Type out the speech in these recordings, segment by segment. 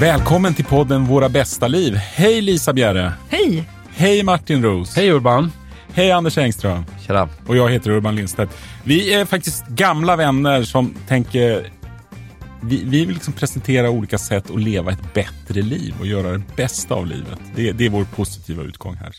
Välkommen till podden Våra bästa liv. Hej Lisa Bjerre. Hej! Hej Martin Roos. Hej Urban. Hej Anders Engström. Tjena. Och jag heter Urban Lindstedt. Vi är faktiskt gamla vänner som tänker... Vi, vi vill liksom presentera olika sätt att leva ett bättre liv och göra det bästa av livet. Det, det är vår positiva utgång här.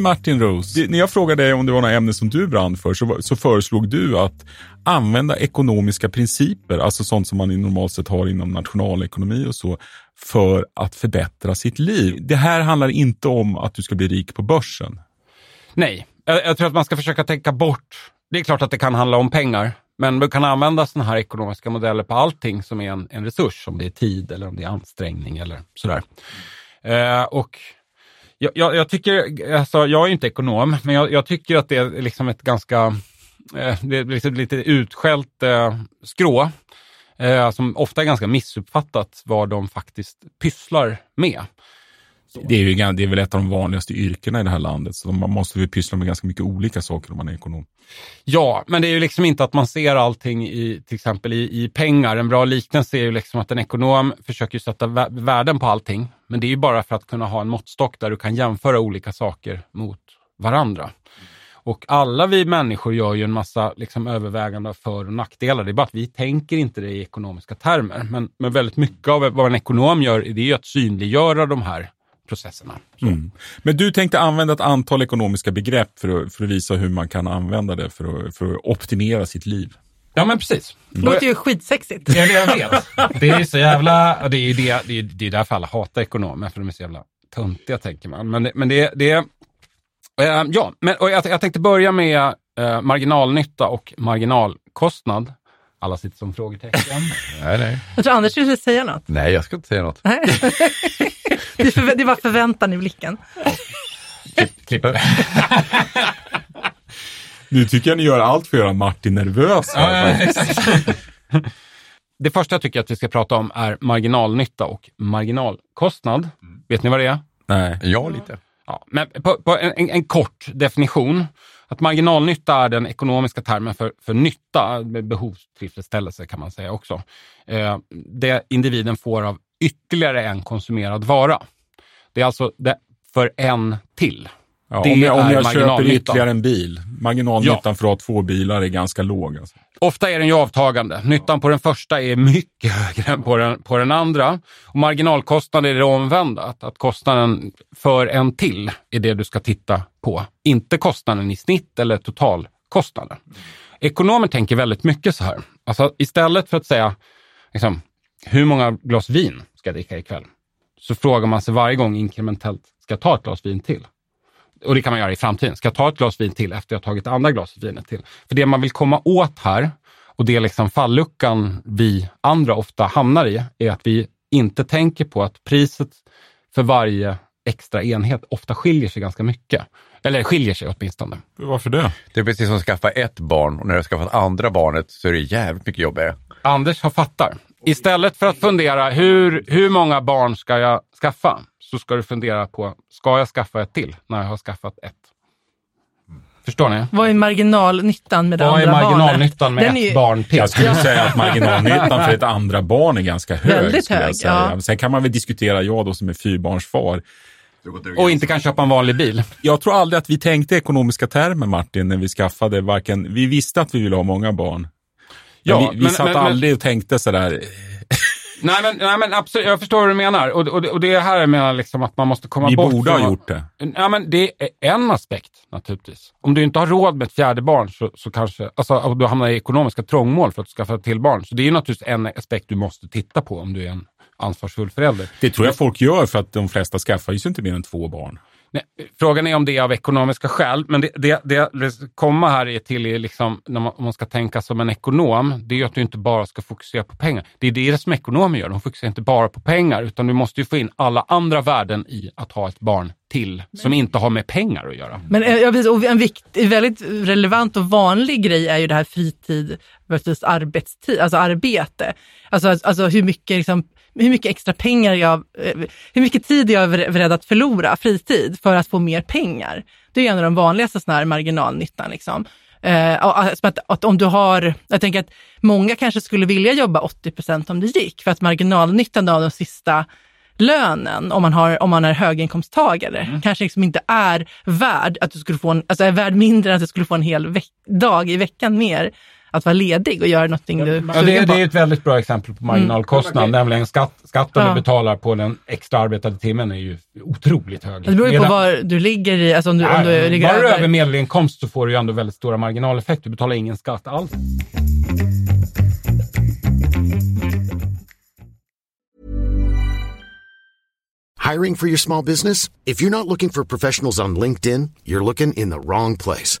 Hej Martin Roos. När jag frågade dig om det var några ämnen som du brann för så, så föreslog du att använda ekonomiska principer, alltså sånt som man i normalt sett har inom nationalekonomi och så, för att förbättra sitt liv. Det här handlar inte om att du ska bli rik på börsen. Nej, jag, jag tror att man ska försöka tänka bort. Det är klart att det kan handla om pengar, men man kan använda sådana här ekonomiska modeller på allting som är en, en resurs, om det är tid eller om det är ansträngning eller sådär. Eh, och jag, jag, jag, tycker, alltså, jag är inte ekonom, men jag, jag tycker att det är liksom ett ganska, eh, det är liksom lite utskällt eh, skrå, eh, som ofta är ganska missuppfattat vad de faktiskt pysslar med. Det är, ju, det är väl ett av de vanligaste yrkena i det här landet, så man måste väl pyssla med ganska mycket olika saker om man är ekonom. Ja, men det är ju liksom inte att man ser allting i till exempel i, i pengar. En bra liknelse är ju liksom att en ekonom försöker sätta värden på allting, men det är ju bara för att kunna ha en måttstock där du kan jämföra olika saker mot varandra. Och alla vi människor gör ju en massa liksom, överväganden av för och nackdelar. Det är bara att vi tänker inte det i ekonomiska termer. Men, men väldigt mycket av vad en ekonom gör det är ju att synliggöra de här processerna. Mm. Men du tänkte använda ett antal ekonomiska begrepp för att, för att visa hur man kan använda det för att, för att optimera sitt liv. Ja men precis. Det låter ju skitsexigt. Ja, det jag vet. Det är så jävla, det är, det, det är, det är därför alla hatar ekonomer, för de är så jävla töntiga tänker man. Men det, men det, det äh, ja, men, och jag, jag tänkte börja med äh, marginalnytta och marginalkostnad. Alla sitter som frågetecken. nej, nej. Jag tror Anders skulle säga något. Nej, jag ska inte säga något. det, för, det var förväntan i blicken. Klipp. Nu tycker jag ni gör allt för att göra Martin nervös. Ja, ja, det första jag tycker att vi ska prata om är marginalnytta och marginalkostnad. Mm. Vet ni vad det är? Nej. Ja, lite. Ja, men på, på en, en, kort definition. Att marginalnytta är den ekonomiska termen för, för nytta, behovstillfredsställelse kan man säga också. Eh, det individen får av ytterligare en konsumerad vara. Det är alltså det för en till. Ja, om jag, om jag köper ytterligare en bil, marginalnyttan ja. för att ha två bilar är ganska låg. Alltså. Ofta är den ju avtagande. Nyttan på den första är mycket högre än på den, på den andra. Och marginalkostnaden är det omvända, att, att kostnaden för en till är det du ska titta på. Inte kostnaden i snitt eller totalkostnaden. Ekonomer tänker väldigt mycket så här. Alltså istället för att säga liksom, hur många glas vin ska dricka ikväll? Så frågar man sig varje gång inkrementellt, ska jag ta ett glas vin till? Och det kan man göra i framtiden. Ska jag ta ett glas vin till efter jag tagit andra glas vinet till? För det man vill komma åt här, och det är liksom falluckan vi andra ofta hamnar i, är att vi inte tänker på att priset för varje extra enhet ofta skiljer sig ganska mycket. Eller skiljer sig åtminstone. Varför det? Det är precis som att skaffa ett barn och när du har skaffat andra barnet så är det jävligt mycket jobbigare. Anders har fattar. Istället för att fundera hur, hur många barn ska jag skaffa? Så ska du fundera på, ska jag skaffa ett till när jag har skaffat ett? Förstår ni? Vad är marginalnyttan med det Vad andra barnet? Vad är marginalnyttan med Den ett är... barn till? Jag skulle säga att marginalnyttan för ett andra barn är ganska hög. Väldigt hög, jag säga. ja. Sen kan man väl diskutera, jag då som är fyrbarnsfar, och inte kan köpa en vanlig bil. Jag tror aldrig att vi tänkte ekonomiska termer, Martin, när vi skaffade varken... Vi visste att vi ville ha många barn. Ja, men vi, vi men, satt men, aldrig och tänkte sådär... Nej men, nej, men absolut, jag förstår vad du menar. Och, och, och det är här jag menar liksom att man måste komma vi bort Vi borde ha gjort det. Ja, men det är en aspekt naturligtvis. Om du inte har råd med ett fjärde barn så, så kanske, alltså du hamnar i ekonomiska trångmål för att skaffa ett till barn. Så det är naturligtvis en aspekt du måste titta på om du är en ansvarsfull förälder. Det tror jag folk gör för att de flesta skaffar ju inte mer än två barn. Frågan är om det är av ekonomiska skäl, men det, det, det, det komma här är till är liksom, när man, om man ska tänka som en ekonom, det är att du inte bara ska fokusera på pengar. Det är det som ekonomer gör, de fokuserar inte bara på pengar, utan du måste ju få in alla andra värden i att ha ett barn till, som inte har med pengar att göra. Men eh, ja, en vikt, väldigt relevant och vanlig grej är ju det här fritid versus arbetstid, alltså arbete. Alltså, alltså hur mycket liksom, hur mycket extra pengar jag, eh, hur mycket tid jag är beredd att förlora, fritid, för att få mer pengar. Det är en av de vanligaste såna här marginalnyttan. Liksom. Eh, alltså att, att, om du har, jag tänker att många kanske skulle vilja jobba 80 procent om det gick, för att marginalnyttan av de sista lönen, om man, har, om man är höginkomsttagare, mm. kanske liksom inte är värd att du skulle få en, alltså är värd mindre än att du skulle få en hel dag i veckan mer att vara ledig och göra någonting du ja, det, det är ett väldigt bra exempel på marginalkostnad, mm. nämligen skatt, skatten ja. du betalar på den extra arbetade timmen är ju otroligt hög. Det beror ju på var du ligger i. Alltså om du, ja, om du ligger bara över. över medelinkomst så får du ju ändå väldigt stora marginaleffekter. Du betalar ingen skatt alls. Hiring for your small business? If you're not looking for professionals on LinkedIn, you're looking in the wrong place.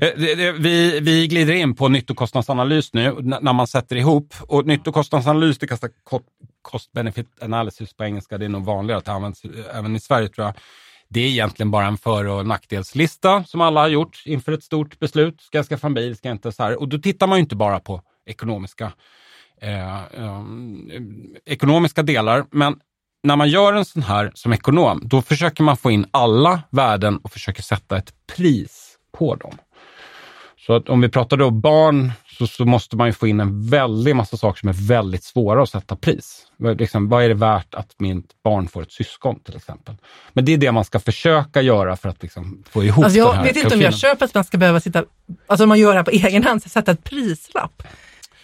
Eh, vi, vi glider in på nyttokostnadsanalys nu när man sätter ihop. Och nyttokostnadsanalys, det kastar cost benefit analysis på engelska, det är nog vanligare att det används eh, även i Sverige tror jag. Det är egentligen bara en för och nackdelslista som alla har gjort inför ett stort beslut. Ska jag skaffa en bil? Ska jag inte? Så här. Och då tittar man ju inte bara på ekonomiska, eh, eh, ekonomiska delar, men när man gör en sån här som ekonom, då försöker man få in alla värden och försöker sätta ett pris på dem. Så att om vi pratar då barn så, så, måste man ju få in en väldig massa saker som är väldigt svåra att sätta pris. Liksom, vad är det värt att mitt barn får ett syskon till exempel? Men det är det man ska försöka göra för att liksom få ihop alltså jag den här vet inte om jag köper att man ska behöva sitta, alltså om man gör det här på egen hand, sätta ett prislapp.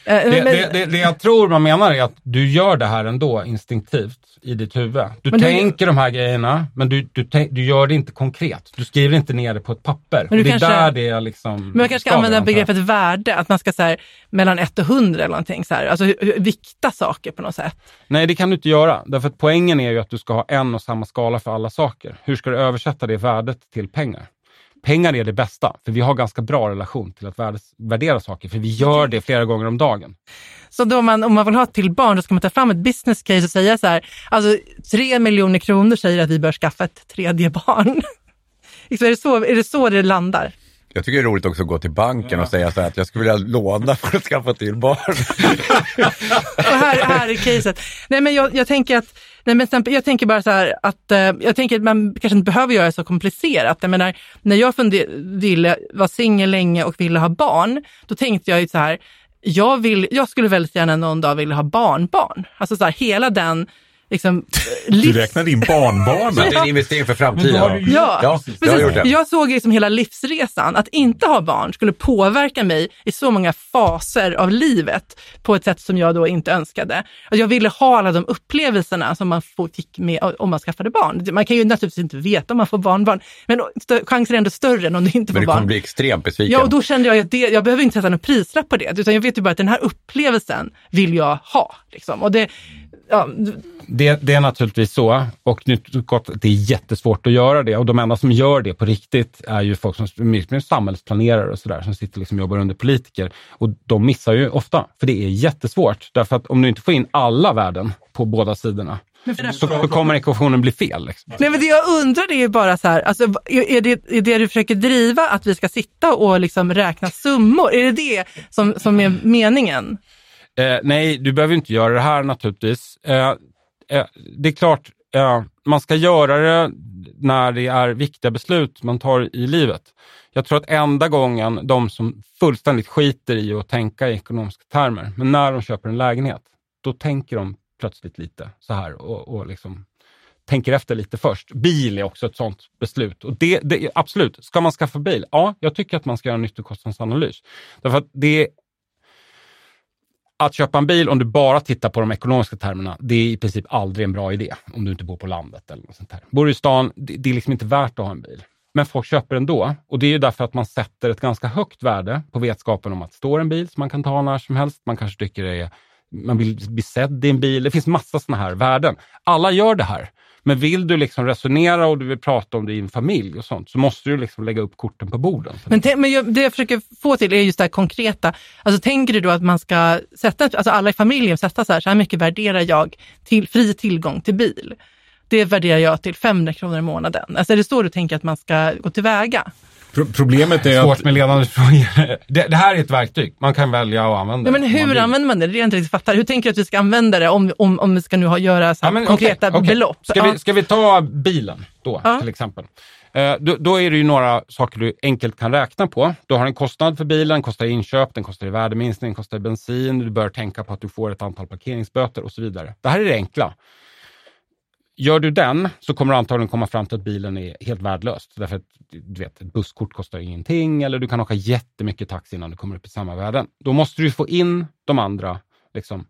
Eh, det, det, det, det, jag tror man menar är att du gör det här ändå instinktivt i ditt huvud. Du men tänker du, de här grejerna, men du, du, du gör det inte konkret. Du skriver inte ner det på ett papper. Men det är kanske, där det är liksom... Men man kanske ska använda begreppet värde, att man ska så mellan 1 och 100 eller någonting. Så här, alltså vikta saker på något sätt. Nej, det kan du inte göra. Därför att poängen är ju att du ska ha en och samma skala för alla saker. Hur ska du översätta det värdet till pengar? Pengar är det bästa, för vi har ganska bra relation till att värdera saker, för vi gör det flera gånger om dagen. Så då man, om man vill ha ett till barn, då ska man ta fram ett business case och säga så här, alltså tre miljoner kronor säger att vi bör skaffa ett tredje barn. är, det så, är det så det landar? Jag tycker det är roligt också att gå till banken och säga så här att jag skulle vilja låna för att skaffa till barn. och här, här är caset. Nej men jag, jag tänker att Nej, men jag tänker bara så här att eh, jag tänker att man kanske inte behöver göra det så komplicerat. Jag menar, när jag ville vara singel länge och ville ha barn, då tänkte jag ju så här, jag, vill, jag skulle väldigt gärna någon dag vilja ha barnbarn. Alltså så här, hela den liksom, livs... Du räknar in barnbarnen. det är en investering för framtiden. Ja, ja jag, gjort det. jag såg liksom hela livsresan. Att inte ha barn skulle påverka mig i så många faser av livet på ett sätt som jag då inte önskade. Jag ville ha alla de upplevelserna som man fick med om man skaffade barn. Man kan ju naturligtvis inte veta om man får barnbarn, men chansen är ändå större än om du inte får barn. Men du kommer bli extremt besviken. Ja, och då kände jag att det, jag behöver inte sätta någon prislapp på det, utan jag vet ju bara att den här upplevelsen vill jag ha. Liksom. Och det, ja, det, det, är naturligtvis så och det är jättesvårt att göra det och de enda som gör det på riktigt är ju folk som är samhällsplanerare och sådär som sitter liksom och jobbar under politiker och de missar ju ofta för det är jättesvårt därför att om du inte får in alla värden på båda sidorna så, kommer ekvationen bli fel. Liksom. Nej, men det jag undrar är bara så här, alltså, är, det, är det du försöker driva att vi ska sitta och liksom räkna summor? Är det det som, som är meningen? Eh, nej, du behöver inte göra det här naturligtvis. Eh, eh, det är klart, eh, man ska göra det när det är viktiga beslut man tar i livet. Jag tror att enda gången de som fullständigt skiter i att tänka i ekonomiska termer, men när de köper en lägenhet, då tänker de plötsligt lite så här och, och liksom tänker efter lite först. Bil är också ett sådant beslut. Och det, det, absolut, ska man skaffa bil? Ja, jag tycker att man ska göra en nyttokostnadsanalys. Därför att det att köpa en bil om du bara tittar på de ekonomiska termerna, det är i princip aldrig en bra idé om du inte bor på landet eller något sånt här. Bor du i stan, det, det är liksom inte värt att ha en bil. Men folk köper ändå och det är ju därför att man sätter ett ganska högt värde på vetskapen om att det står en bil som man kan ta när som helst. Man kanske tycker det är, man vill bli sedd i en bil. Det finns massa sådana här värden. Alla gör det här. Men vill du liksom resonera och du vill prata om din familj och sånt, så måste du liksom lägga upp korten på borden. Men, men jag, det jag försöker få till är just det här konkreta. Alltså tänker du då att man ska sätta, alltså alla i familjen sätta så här, så här mycket värderar jag till fri tillgång till bil. Det värderar jag till 500 kronor i månaden. Alltså är det så du tänker att man ska gå tillväga? Pro problemet är Svårt att... med ledande frågor. Det, det, här är ett verktyg. Man kan välja att använda det. Men hur använder man det? Det är jag inte riktigt fattar. Hur tänker du att vi ska använda det om, om, om vi ska nu ha, göra så ja, men, konkreta okay, okay. belopp? Ska, ja. vi, ska vi ta bilen då, ja. till exempel? Eh, då, då, är det ju några saker du enkelt kan räkna på. Du har en kostnad för bilen, kostar inköp, den kostar i värdeminskning, den kostar bensin, du bör tänka på att du får ett antal parkeringsböter och så vidare. Det här är det enkla. Gör du den så kommer du antagligen komma fram till att bilen är helt värdelös. Därför att du vet, ett busskort kostar ingenting eller du kan åka jättemycket taxi innan du kommer upp i samma värden. Då måste du få in de andra liksom,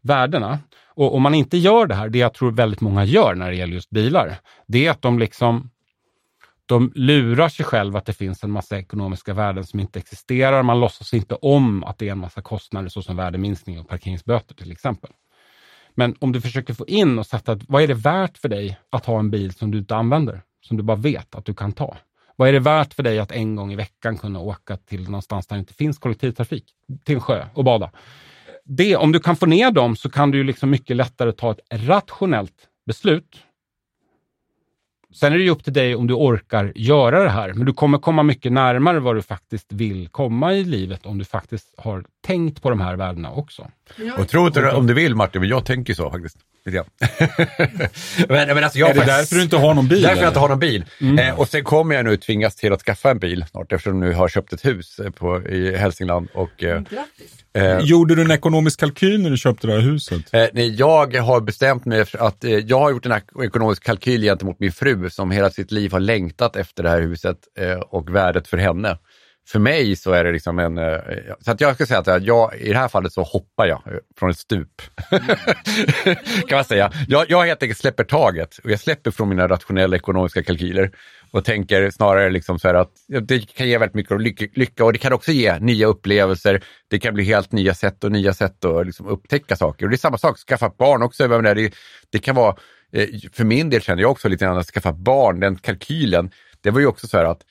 värdena. Och om man inte gör det här, det jag tror väldigt många gör när det gäller just bilar, det är att de liksom de lurar sig själva att det finns en massa ekonomiska värden som inte existerar. Man låtsas inte om att det är en massa kostnader såsom värdeminskning och parkeringsböter till exempel. Men om du försöker få in och sätta, vad är det värt för dig att ha en bil som du inte använder? Som du bara vet att du kan ta? Vad är det värt för dig att en gång i veckan kunna åka till någonstans där det inte finns kollektivtrafik? Till en sjö och bada. Det, om du kan få ner dem så kan du liksom mycket lättare ta ett rationellt beslut Sen är det ju upp till dig om du orkar göra det här, men du kommer komma mycket närmare vad du faktiskt vill komma i livet om du faktiskt har tänkt på de här värdena också. Och tro inte om du vill Martin, men jag tänker så faktiskt. men, men alltså jag är det faktiskt, därför du inte har någon bil? Därför eller? jag inte har någon bil. Mm. Eh, och sen kommer jag nu tvingas till att skaffa en bil snart eftersom jag nu har köpt ett hus eh, på, i Hälsingland. Och, eh, Eh, Gjorde du en ekonomisk kalkyl när du köpte det här huset? Eh, nej, jag har bestämt mig för att eh, jag har gjort en ekonomisk kalkyl gentemot min fru som hela sitt liv har längtat efter det här huset eh, och värdet för henne. För mig så är det liksom en... Eh, så att jag ska säga att eh, jag, i det här fallet så hoppar jag eh, från ett stup. kan man säga. Jag, jag helt enkelt släpper taget och jag släpper från mina rationella ekonomiska kalkyler och tänker snarare liksom så här att det kan ge väldigt mycket lycka och det kan också ge nya upplevelser. Det kan bli helt nya sätt och nya sätt att liksom upptäcka saker. Och det är samma sak, skaffa barn också. Det, det kan vara, för min del känner jag också lite grann att skaffa barn, den kalkylen, det var ju också så här att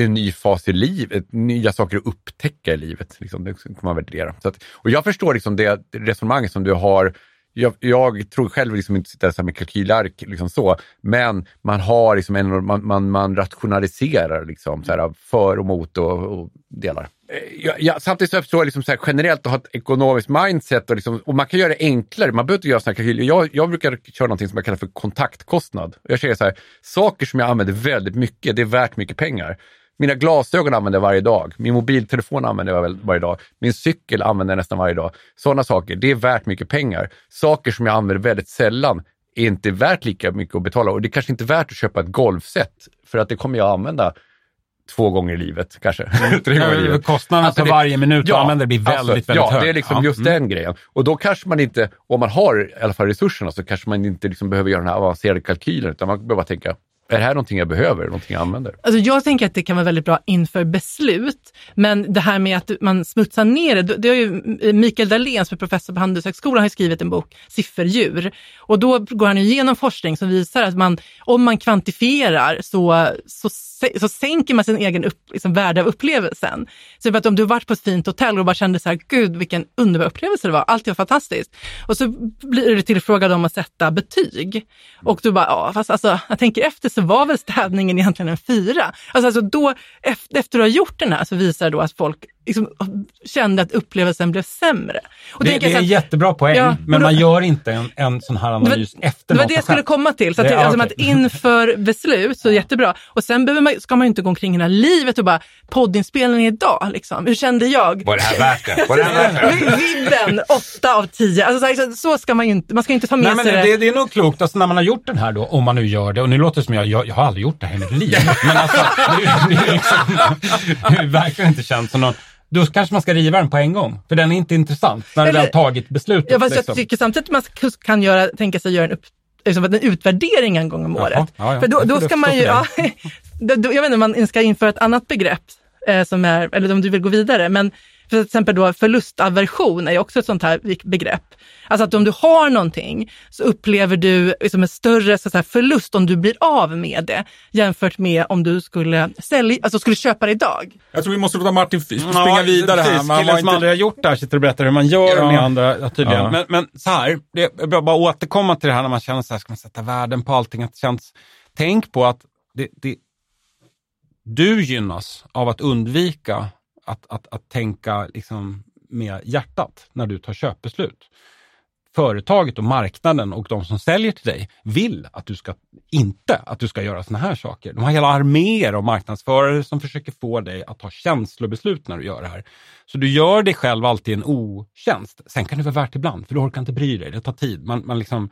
det är en ny fas i livet, nya saker att upptäcka i livet. Liksom, det kan man värdera. Så att, och jag förstår liksom det resonemanget som du har jag, jag, tror själv liksom inte sitta med kalkylark, liksom så, men man har liksom en, man, man, man rationaliserar liksom, så här, för och mot och, och delar. Eh, ja, ja, samtidigt så förstår jag liksom så här, generellt att ha ett ekonomiskt mindset och, liksom, och man kan göra det enklare. Man behöver inte göra sådana kalkyler. Jag, jag brukar köra någonting som jag kallar för kontaktkostnad. Jag säger så här, saker som jag använder väldigt mycket, det är värt mycket pengar. Mina glasögon använder jag varje dag. Min mobiltelefon använder jag varje dag. Min cykel använder jag nästan varje dag. Sådana saker, det är värt mycket pengar. Saker som jag använder väldigt sällan är inte värt lika mycket att betala och det är kanske inte värt att köpa ett golfset för att det kommer jag använda två gånger i livet kanske. Mm. Tre gånger i livet. Kostnaden alltså för varje minut du använder blir väldigt, alltså, väldigt ja, hög. Ja, det är liksom ja. just mm. den grejen. Och då kanske man inte, om man har i alla fall resurserna, så kanske man inte liksom behöver göra den här avancerade kalkylen, utan man behöver bara tänka är det här någonting jag behöver, någonting jag använder? Alltså jag tänker att det kan vara väldigt bra inför beslut, men det här med att man smutsar ner det, det har ju Mikael Dahlén som är professor på Handelshögskolan har skrivit en bok, Sifferdjur, och då går han igenom forskning som visar att man, om man kvantifierar så, så, så sänker man sin egen upp, liksom, värde av upplevelsen. Så att om du har varit på ett fint hotell och bara kände så här, gud vilken underbar upplevelse det var, allt var fantastiskt. Och så blir du tillfrågad om att sätta betyg. Och du bara, ja fast alltså, jag tänker efter så var väl städningen egentligen en fyra. Alltså, alltså då, efter, efter du har gjort den här så visar det då att folk liksom, kände att upplevelsen blev sämre. Och det, det är en jättebra poäng, ja, men då, man gör inte en, en sån här analys det var, efter Det var det jag skulle komma till. Så att, det, alltså, okay. att inför beslut så jättebra. Och sen behöver man, ska man inte gå omkring hela livet och bara poddinspelningen idag, liksom. hur kände jag? Var det här värt det? Var det här värt det? Vidden, åtta av tio. Alltså, så, så, ska man ju inte, man ska inte ta med Nej, sig men det. Det är nog klokt, alltså, när man har gjort den här då, om man nu gör det, och nu låter det som jag, jag, jag har aldrig gjort det här i mitt liv, men alltså, det, det, är liksom, det är verkligen inte känt som någon då kanske man ska riva den på en gång, för den är inte intressant när Eller, du väl tagit beslutet. Ja, fast liksom. jag tycker samtidigt att man kan göra, tänka sig göra en, upp, liksom en utvärdering en gång om året. Jaha, ja, ja. För då, då ska man ju, ja, då, jag vet inte om man ska införa ett annat begrepp, eh, som är, eller om du vill gå vidare, men till exempel då förlustaversion är också ett sånt här begrepp. Alltså att om du har någonting så upplever du liksom en större så säga, förlust om du blir av med det jämfört med om du skulle, sälja, alltså skulle köpa det idag. Jag tror vi måste låta Martin springa ja, vidare precis, här. Man killen som inte... aldrig har gjort det här sitter och berättar hur man gör ja. och ni andra tydligen. Ja. Men, men så här, det, jag bara återkomma till det här när man känner så här, ska man sätta värden på allting? Att det känns, tänk på att det, det, du gynnas av att undvika att, att, att tänka liksom med hjärtat när du tar köpbeslut. Företaget och marknaden och de som säljer till dig vill att du ska inte att du ska göra såna här saker. De har hela arméer av marknadsförare som försöker få dig att ta känslobeslut när du gör det här. Så du gör dig själv alltid en otjänst. Sen kan det vara värt ibland, för du orkar inte bry dig. Det tar tid. Man, man liksom,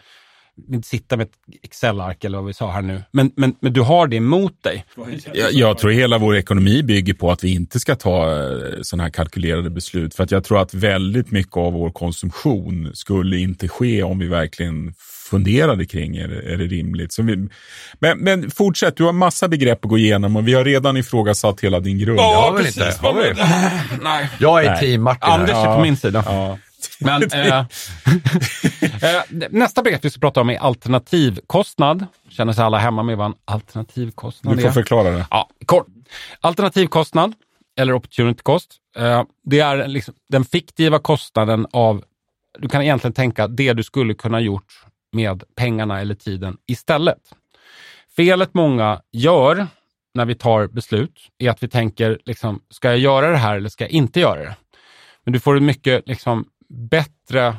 inte sitta med ett Excel-ark eller vad vi sa här nu. Men, men, men du har det emot dig. Jag, jag tror hela vår ekonomi bygger på att vi inte ska ta eh, sådana här kalkylerade beslut. För att jag tror att väldigt mycket av vår konsumtion skulle inte ske om vi verkligen funderade kring är det, är det rimligt. Så vi, men, men fortsätt, du har massa begrepp att gå igenom och vi har redan ifrågasatt hela din grund. Ja, precis. Inte. Har vi? Nej. Jag är team Martin. Anders är på min sida. Ja. Men, eh, eh, nästa begrepp vi ska prata om är alternativkostnad. Känner sig alla hemma med vad en alternativkostnad är? Du får förklara det. Ja, kort. Alternativkostnad, eller opportunity cost, eh, det är liksom den fiktiva kostnaden av, du kan egentligen tänka det du skulle kunna gjort med pengarna eller tiden istället. Felet många gör när vi tar beslut är att vi tänker, liksom, ska jag göra det här eller ska jag inte göra det? Men du får ett mycket liksom, bättre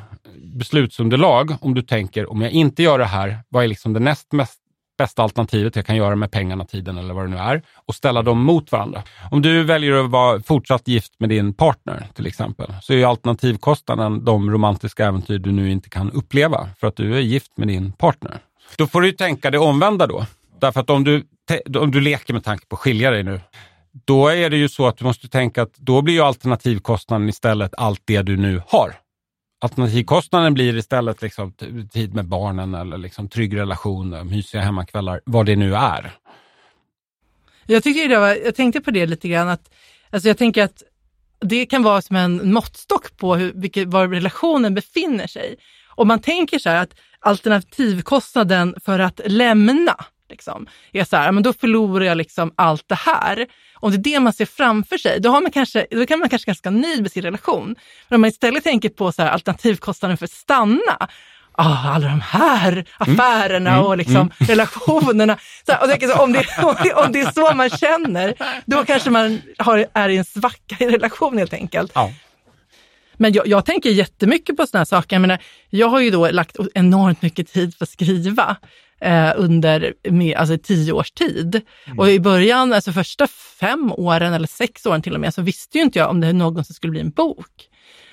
beslutsunderlag om du tänker, om jag inte gör det här, vad är liksom det näst mest bästa alternativet jag kan göra med pengarna, tiden eller vad det nu är och ställa dem mot varandra. Om du väljer att vara fortsatt gift med din partner till exempel, så är alternativkostnaden de romantiska äventyr du nu inte kan uppleva för att du är gift med din partner. Då får du tänka det omvända då. Därför att om du, om du leker med tanke på att skilja dig nu, då är det ju så att du måste tänka att då blir ju alternativkostnaden istället allt det du nu har. Alternativkostnaden blir istället liksom tid med barnen eller liksom trygg relation, mysiga hemmakvällar, vad det nu är. Jag, tyckte det var, jag tänkte på det lite grann, att alltså jag tänker att det kan vara som en måttstock på hur, vilket, var relationen befinner sig. Om man tänker så här att alternativkostnaden för att lämna liksom, är så här, men då förlorar jag liksom allt det här. Om det är det man ser framför sig, då, har man kanske, då kan man kanske ganska nöjd med sin relation. Men om man istället tänker på så här, alternativkostnaden för att stanna, oh, alla de här mm. affärerna mm. och liksom mm. relationerna. Så, och så, om, det, om, det, om det är så man känner, då kanske man har, är i en svacka i relation helt enkelt. Ja. Men jag, jag tänker jättemycket på sådana här saker. Jag, menar, jag har ju då lagt enormt mycket tid på att skriva eh, under med, alltså, tio års tid. Mm. Och i början, alltså första fem åren eller sex åren till och med, så visste ju inte jag om det någonsin skulle bli en bok.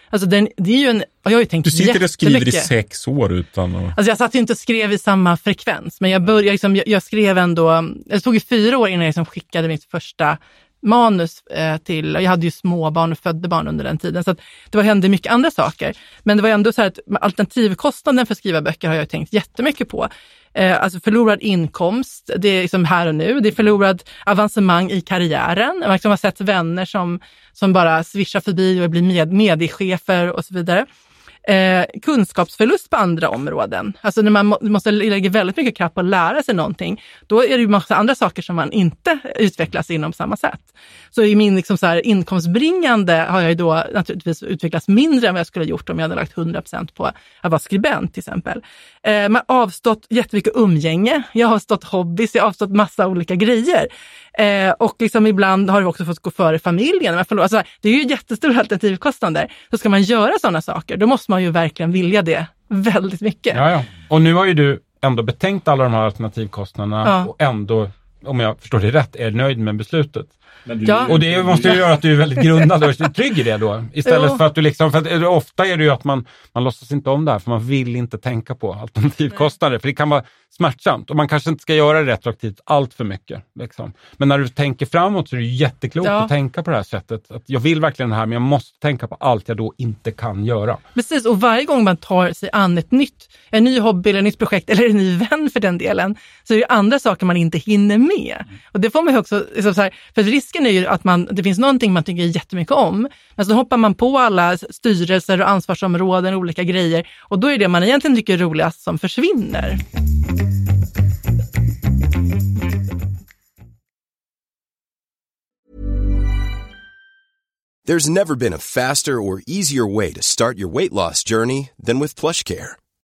Alltså den, det är ju en, jag har ju tänkt Du sitter och skriver i sex år utan att... Alltså jag satt ju inte och skrev i samma frekvens, men jag, började, liksom, jag, jag skrev ändå, det tog ju fyra år innan jag liksom skickade mitt första manus eh, till, jag hade ju småbarn och födde barn under den tiden, så att det var, hände mycket andra saker. Men det var ändå så här att alternativkostnaden för att skriva böcker har jag tänkt jättemycket på. Eh, alltså förlorad inkomst, det är liksom här och nu. Det är förlorad avancemang i karriären. Man liksom har sett vänner som, som bara svischar förbi och blir med, mediechefer och så vidare eh, kunskapsförlust på andra områden. Alltså när man må, måste lägga väldigt mycket kraft på att lära sig någonting, då är det ju massa andra saker som man inte utvecklas inom samma sätt. Så i min liksom så här, inkomstbringande har jag ju då naturligtvis utvecklats mindre än vad jag skulle ha gjort om jag hade lagt 100% på att vara skribent till exempel. Eh, man har avstått jättemycket umgänge, jag har avstått hobbys, jag har avstått massa olika grejer. Eh, och liksom ibland har det också fått gå före familjen. Alltså, det är ju jättestora alternativkostnader. Så ska man göra sådana saker, då måste man ju verkligen vilja det väldigt mycket. Ja, ja. Och nu har ju du ändå betänkt alla de här alternativkostnaderna ja. och ändå, om jag förstår det rätt, är nöjd med beslutet. Du, ja. Och det måste ju göra att du är väldigt grundad och trygg i det då. Istället jo. för att du liksom, för att ofta är det ju att man, man låtsas inte om det här för man vill inte tänka på alternativkostnader. Nej. För det kan vara smärtsamt och man kanske inte ska göra det retroaktivt allt för mycket. Liksom. Men när du tänker framåt så är det jätteklokt ja. att tänka på det här sättet. Att jag vill verkligen det här men jag måste tänka på allt jag då inte kan göra. Precis, och varje gång man tar sig an ett nytt, en ny hobby eller ett nytt projekt eller en ny vän för den delen, så är det andra saker man inte hinner med. Och det får man ju också, liksom så här, för risken är ju att man, det finns någonting man tycker jättemycket om, men så hoppar man på alla styrelser och ansvarsområden och olika grejer och då är det man egentligen tycker är roligast som försvinner. There's never been a faster or easier way to start your weight loss journey than with PlushCare.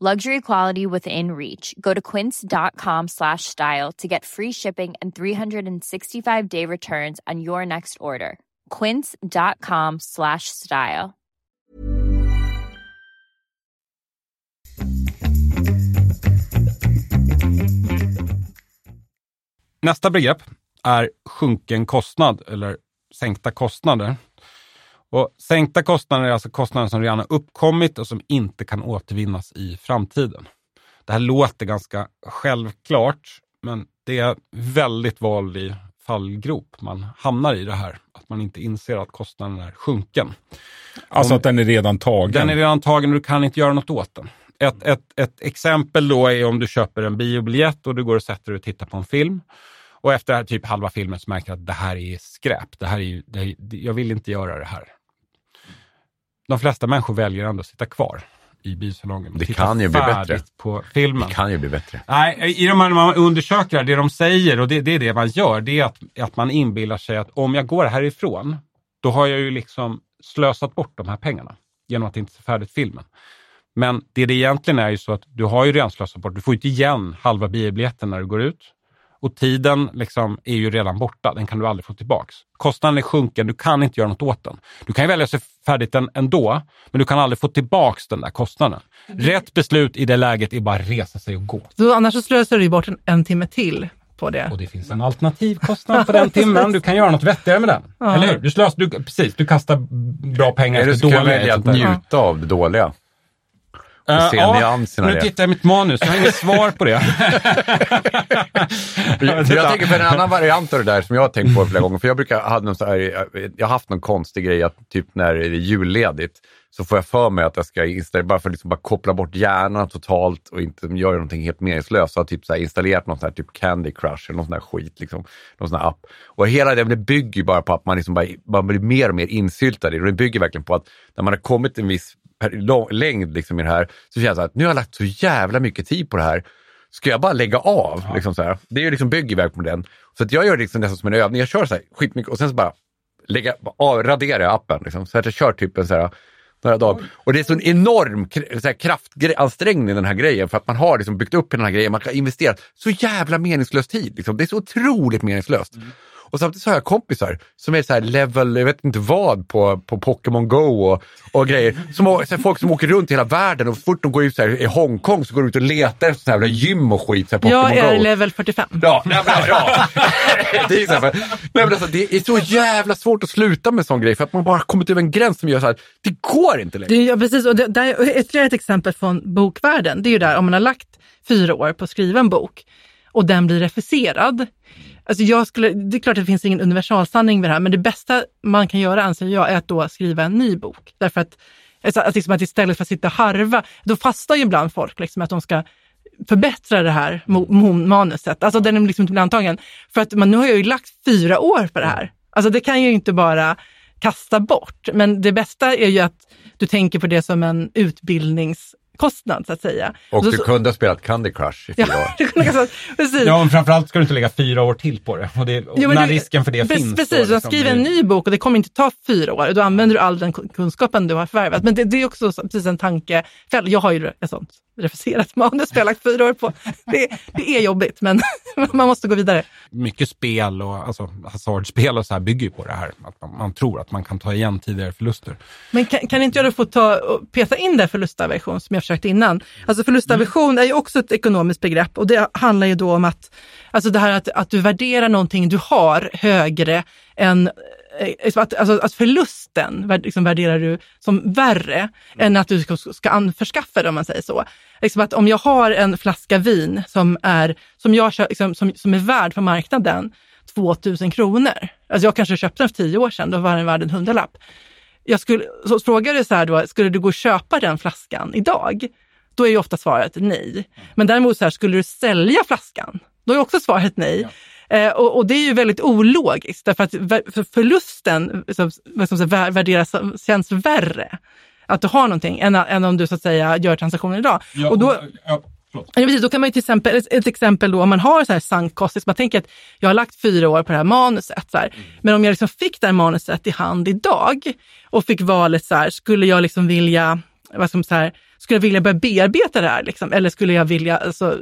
luxury quality within reach. Go to quince.com slash style to get free shipping and 365 day returns on your next order. quince.com slash style. Nästa begrepp är sjunken kostnad eller sänkta kostnader. Och sänkta kostnader är alltså kostnader som redan har uppkommit och som inte kan återvinnas i framtiden. Det här låter ganska självklart, men det är väldigt vanlig fallgrop man hamnar i det här. Att man inte inser att kostnaden är sjunken. Alltså om, att den är redan tagen? Den är redan tagen och du kan inte göra något åt den. Ett, ett, ett exempel då är om du köper en biobiljett och du går och sätter dig och tittar på en film. Och efter typ halva filmen så märker jag att det här är skräp. Det här är, det är, jag vill inte göra det här. De flesta människor väljer ändå att sitta kvar i biosalongen. Det kan ju bli bättre. på filmen. Det kan ju bli bättre. Nej, i de här, när man undersöker det de säger och det, det är det man gör, det är att, att man inbillar sig att om jag går härifrån, då har jag ju liksom slösat bort de här pengarna genom att inte se färdigt filmen. Men det det egentligen är ju så att du har ju redan slösat bort, du får inte igen halva biobiljetten när du går ut. Och tiden liksom är ju redan borta, den kan du aldrig få tillbaks. Kostnaden är sjunken, du kan inte göra något åt den. Du kan ju välja sig färdigt den ändå, men du kan aldrig få tillbaks den där kostnaden. Rätt beslut i det läget är bara att resa sig och gå. Så annars så slösar du bort en, en timme till på det. Och det finns en alternativkostnad på den timmen. Du kan göra något vettigare med den. Ja. Eller hur? Du, slös, du, precis, du kastar bra pengar efter dåliga. Du ska välja att njuta av det dåliga. Eh, se ja, nyanserna nu det. tittar jag i mitt manus, jag har inget svar på det. Jag, jag tänker på en annan variant av det där som jag har tänkt på flera gånger. För jag brukar ha någon så här, jag har haft någon konstig grej att typ när det är julledigt så får jag för mig att jag ska installera, bara för att liksom bara koppla bort hjärnan totalt och inte göra någonting helt meningslöst. Så har jag typ så här installerat någon sån här typ Candy Crush eller någon sån här skit, liksom, någon sån här app. Och hela det, bygger ju bara på att man, liksom bara, man blir mer och mer insyltad i det. Det bygger verkligen på att när man har kommit en viss per, lång, längd liksom, i det här så känns det att nu har jag lagt så jävla mycket tid på det här. Ska jag bara lägga av? Liksom så här. Det är ju liksom verkligen på den. Så att jag gör det liksom nästan som en övning. Jag kör så här skitmycket och sen så bara lägga, av, radera appen. Liksom. Så att jag kör typ en så här, några dagar. Och det är så en enorm k- så här, kraftansträngning den här grejen för att man har liksom byggt upp den här grejen. Man kan investera så jävla meningslös tid. Liksom. Det är så otroligt meningslöst. Och samtidigt så har jag kompisar som är så här level, jag vet inte vad, på, på Pokémon Go och, och grejer. Som, så här, folk som åker runt i hela världen och så fort de går ut så här, i Hongkong så går de ut och letar efter sådana här gym och skit. Så här, Pokémon Jag är Go. level 45. Ja, nej, men, ja. det, är. Nej, men alltså, det är så jävla svårt att sluta med sån grej för att man bara kommit över en gräns som gör så här, det går inte längre. Det, ja, precis. Och det, där är ytterligare ett exempel från bokvärlden. Det är ju där om man har lagt fyra år på att skriva en bok och den blir refuserad. Alltså jag skulle, det är klart att det finns ingen universalsanning med det här, men det bästa man kan göra anser jag är att då skriva en ny bok. Därför att, alltså, att, liksom att istället för att sitta och harva, då fastnar ju ibland folk liksom att de ska förbättra det här manuset. Alltså den är liksom inte antagen. För att man, nu har jag ju lagt fyra år på det här. Alltså det kan jag ju inte bara kasta bort. Men det bästa är ju att du tänker på det som en utbildnings utbildningskostnad så att säga. Och så, du kunde ha spelat Candy Crush i fyra Ja, år. det precis. Ja, men framförallt ska du inte lägga fyra år till på det. Och det och Jo, när du- risken för det Pre- finns. Precis, då, du liksom, skriver en det- ny bok och det kommer inte ta fyra år. Då använder du all den kun- kunskapen du har förvärvat. Men det, det är också så- precis en tanke. För jag har ju ett sånt refuserat manus som jag har lagt fyra år på. Det, det är jobbigt, men man måste gå vidare. mycket spel och alltså, hasardspel och så här bygger ju på det här. Att man, man tror att man kan ta igen tidigare förluster. Men kan, kan inte jag då få ta och peta in där förlustaversion som jag försökte innan? Alltså förlustaversion är ju också ett ekonomiskt begrepp och det handlar ju då om att, alltså det här att, att du värderar någonting du har högre än eh, att, alltså att förlusten liksom värderar du som värre än att du ska, ska anförskaffa det om man säger så. Liksom att om jag har en flaska vin som är, som jag, liksom, som, som är värd på marknaden 2000 kronor. Alltså jag kanske köpte den för tio år sedan, då var den värd en hundralapp jag skulle, så frågar du så här då, skulle du gå och köpa den flaskan idag? Då är ju ofta svaret nej. Men däremot så här, skulle du sälja flaskan? Då är också svaret nej. Eh, och, och det är ju väldigt ologiskt därför att förlusten så, vär- värderas, känns värre. Att du har någonting än, än om du så att säga gör transaktionen idag. och då, ja, Ja, precis, då kan man ju till exempel, ett, exempel då om man har så här sunk costs, man tänker att jag har lagt fyra år på det här manuset, så här. men om jag liksom fick det här manuset i hand idag och fick valet så här, skulle jag liksom vilja, vad ska man säga, skulle jag vilja börja bearbeta det här liksom, eller skulle jag vilja alltså,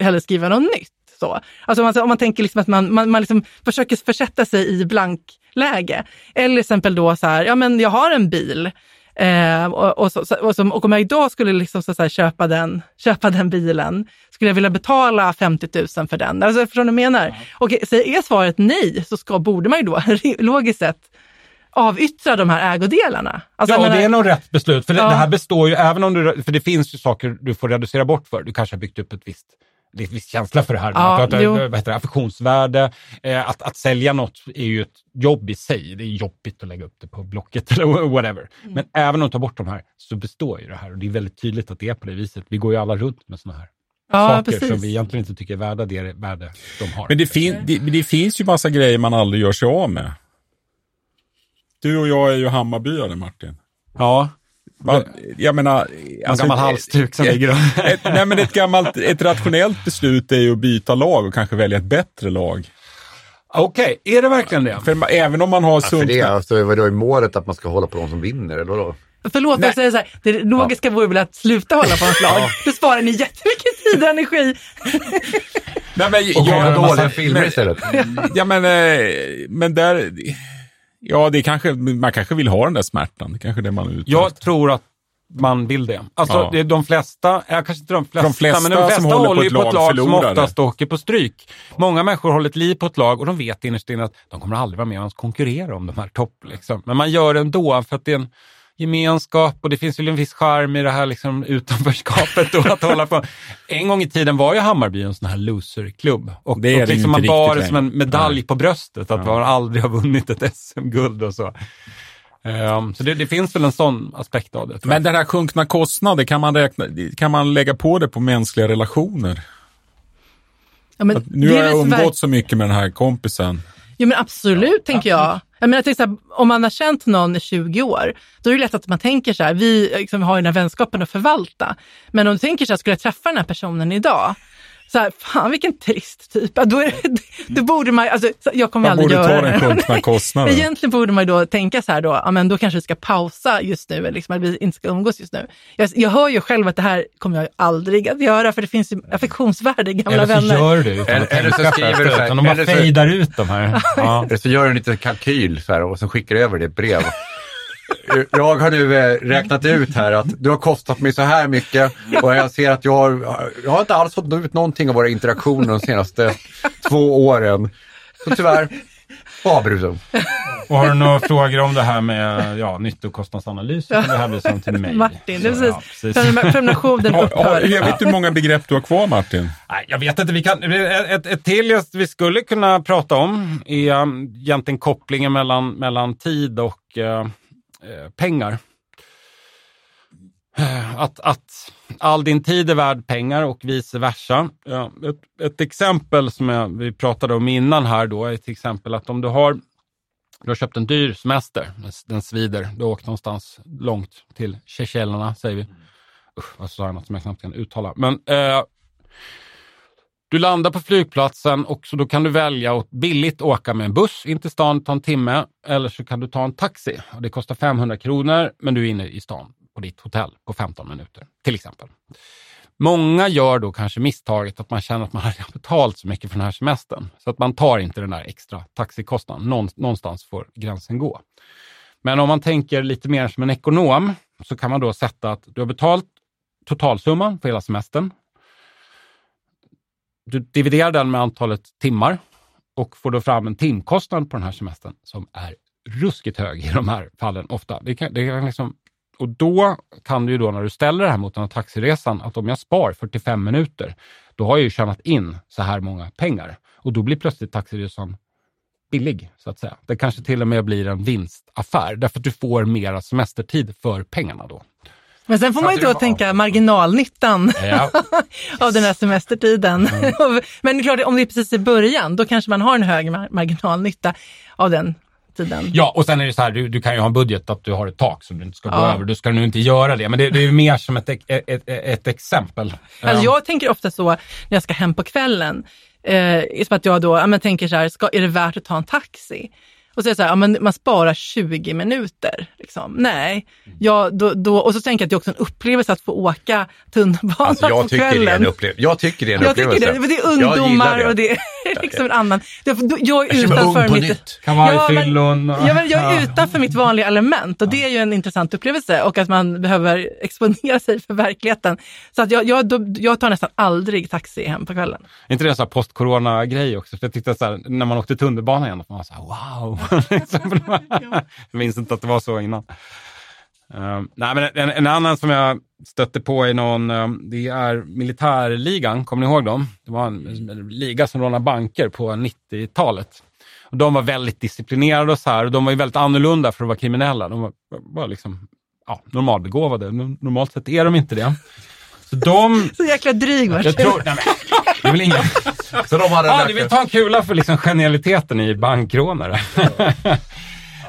hellre skriva något nytt? Så. Alltså om man, om man tänker liksom att man, man, man liksom försöker försätta sig i blankläge. Eller till exempel då så här, ja men jag har en bil Eh, och, och, så, och, och om jag idag skulle liksom så, så köpa, den, köpa den bilen, skulle jag vilja betala 50 000 för den? Alltså, förstår du vad jag menar? Och så är svaret nej, så ska, borde man ju då logiskt sett avyttra de här ägodelarna. Alltså, ja, menar- det är nog rätt beslut. För det, Ja. det här består ju, även om du, för det finns ju saker du får reducera bort för. Du kanske har byggt upp ett visst en viss känsla för det här. Ja, jo. vad heter det, affektionsvärde. Eh, att, att sälja något är ju ett jobb i sig. Det är jobbigt att lägga upp det på Blocket eller whatever. Mm. Men även om du tar bort de här så består ju det här. Och det är väldigt tydligt att det är på det viset. Vi går ju alla runt med såna här Ja, saker precis. som vi egentligen inte tycker är värda det värde de har. Men det, fin, det, det finns ju massa grejer man aldrig gör sig av med. Du och jag är ju Hammarbyare, Martin. ja, Man, jag menar... en gammal halsduk som ligger ett, nej, men ett gammalt, ett rationellt beslut är ju att byta lag och kanske välja ett bättre lag. Okej, är det verkligen det? För även om man har Ja, för sunt... det, alltså, vadå, är målet att man ska hålla på de som vinner? Eller vadå? Förlåt, Nej. jag säger så här, det logiska vore väl att sluta hålla på hans lag. Då sparar ni jättemycket tid och energi. nej, men, Och jag- göra dåliga men- filmer istället. Ja, men, eh, men där... Ja, det kanske, man kanske vill ha den där smärtan. Det kanske det man är Jag tror att man vill det. Alltså, Ja. det är de flesta, ja, kanske inte de flesta, De flesta men de flesta som håller på håller ju ett på ett lag lag som oftast åker på stryk. Många människor håller ett liv på ett lag och de vet innerst inne att de kommer aldrig vara med och ens konkurrera om de här topp. Liksom. Men man gör det ändå för att det är en, gemenskap och det finns väl en viss charm i det här liksom utanförskapet. Då, att hålla på. En gång i tiden var ju Hammarby en sån här loserklubb. Och, Det är och liksom inte man bar det riktigt som en medalj på bröstet, att man aldrig har vunnit ett SM-guld och så. Ehm, så det, det finns väl en sån aspekt av det. Men den här sjunkna kostnader, kan man, räkna, kan man lägga på det på mänskliga relationer? Ja, nu har jag umgått så mycket med den här kompisen. Jo men absolut, tänker jag. Jag menar, till exempel, om man har känt någon i 20 år, då är det lätt att man tänker så här, vi liksom har ju den här vänskapen att förvalta. Men om du tänker så här, skulle jag träffa den här personen idag? Så här, fan vilken trist typ. Då, är det, då borde man, alltså, så- jag kommer Man aldrig borde göra ta den det. sjunkna kostnaden. Egentligen borde man då tänka så här då, ja men då kanske vi ska pausa just nu, liksom att vi inte ska umgås just nu. Jag, jag hör ju själv att det här kommer jag aldrig att göra, för det finns ju affektionsvärde i gamla Eller så vänner. gör du utan Eller- att eller så tänka skriver efter, du så här- utan de bara så- fejdar ut de här. Ja. Eller så gör du en liten kalkyl så här, och så skickar du över det brev. Jag har nu eh, räknat ut här att du har kostat mig så här mycket och jag ser att jag har, jag har inte alls fått ut någonting av våra interaktioner de senaste två åren. Så tyvärr, avbruten. Och har du några frågor om det här med ja, nyttokostnadsanalys så kan här bli som till mig. Martin, det är Så, precis. ja, precis. Prenumer- Prenumerationen upphör. jag vet hur många begrepp du har kvar Martin? Nej, jag vet inte, vi kan, ett, ett till vi skulle kunna prata om är um, egentligen kopplingen mellan, mellan tid och eh, pengar. Eh, Att, att all din tid är värd pengar och vice versa. Ja, ett, ett exempel som jag, vi pratade om innan här då är till exempel att om du har, du har köpt en dyr semester, den svider, du har åkt någonstans långt till Seychellerna säger vi. Usch, vad sa jag något som jag knappt kan uttala. Men eh, du landar på flygplatsen och så då kan du välja att billigt åka med en buss in till stan, ta en timme, eller så kan du ta en taxi. Och det kostar 500 kronor, men du är inne i stan på ditt hotell på 15 minuter, till exempel. Många gör då kanske misstaget att man känner att man har betalat betalt så mycket för den här semestern, så att man tar inte den där extra taxikostnaden. Någonstans får gränsen gå. Men om man tänker lite mer som en ekonom så kan man då sätta att du har betalt totalsumman för hela semestern. Du dividerar den med antalet timmar och får då fram en timkostnad på den här semestern som är ruskigt hög i de här fallen ofta. Det kan, det kan liksom, och då kan du ju då när du ställer det här mot den här taxiresan att om jag spar 45 minuter, då har jag ju tjänat in så här många pengar och då blir plötsligt taxiresan billig, så att säga. Det kanske till och med blir en vinstaffär, därför att du får mera semestertid för pengarna då. Men sen får man ju då tänka marginalnyttan Ja. av den här semestertiden. Mm. Men klart, om det är precis i början, då kanske man har en hög mar- marginalnytta av den tiden. Ja, och sen är det så här, du, du kan ju ha en budget att du har ett tak som du inte ska gå Ja. över. Du ska nu inte göra det, men det, det är mer som ett, ett, ett, ett exempel. Alltså jag tänker ofta så när jag ska hem på kvällen, eh, som att jag då ja, men tänker så här, ska, är det värt att ta en taxi? Och så är det så här, ja, men man sparar 20 minuter. Liksom. Nej, ja, då, då, och så tänker jag att det är också en upplevelse att få åka tunnelbana Alltså, jag, på tycker kvällen. det är en upplevelse. jag tycker det är en Jag tycker upplevelse. det, för det är ungdomar det. och det är liksom en annan. Jag, jag är Jag utanför mitt... nytt. Ja, men jag är utanför mitt vanliga element och det är ju en intressant upplevelse och att man behöver exponera sig för verkligheten. Så att jag, jag, då, jag tar nästan aldrig taxi hem på kvällen. Är inte det en post-corona-grej också? För jag tyckte så här, när man åkte tunnelbana igen, att man var så här, wow. Liksom. Jag minns inte att det var så innan. Um, nej, men en, en annan som jag stötte på i någon, um, det är militärligan, kommer ni ihåg dem? Det var en, en liga som rånade banker på 90-talet. Och de var väldigt disciplinerade och så här, och de var ju väldigt annorlunda för att vara kriminella. De var, var liksom ja, normalbegåvade. Normalt sett är de inte det. Så de Så jäkla dryg var jag tror, nej, men, det är väl ingen... Så de hade ah, lagt du vill ta en kula för liksom genialiteten i bankrånare.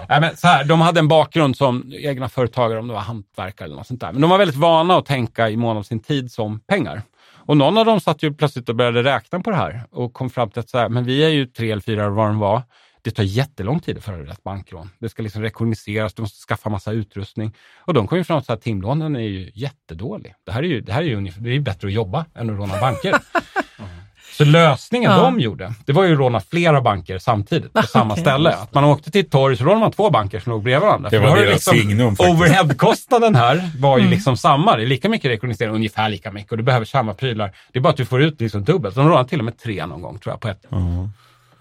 nej, men så här, de hade en bakgrund som egna företagare, om det var hantverkare eller något sånt där. Men de var väldigt vana att tänka i mån av sin tid som pengar. Och någon av dem satt ju plötsligt och började räkna på det här och kom fram till att så här, men vi är ju tre eller fyra vad de var. Det tar jättelång tid att föra ett bankrån. Det ska liksom rekognoseras, du måste skaffa massa utrustning. Och de kom ju fram till att timlånen är ju jättedålig. Det här är ju, det här är ju, ungefär, det är ju bättre att jobba än att råna banker. Så lösningen Ja. de gjorde, det var ju att råna flera banker samtidigt på samma Okej. ställe. Att man åkte till ett torg så rånade man två banker som låg bredvid varandra. Det För var deras signum faktiskt. Overheadkostnaden här var ju liksom samma. Det är lika mycket rekognosering, ungefär lika mycket och du behöver samma prylar. Det är bara att du får ut liksom dubbelt. De rånade till och med tre någon gång tror jag på ett.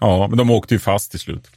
Ja, men de åkte ju fast till slut.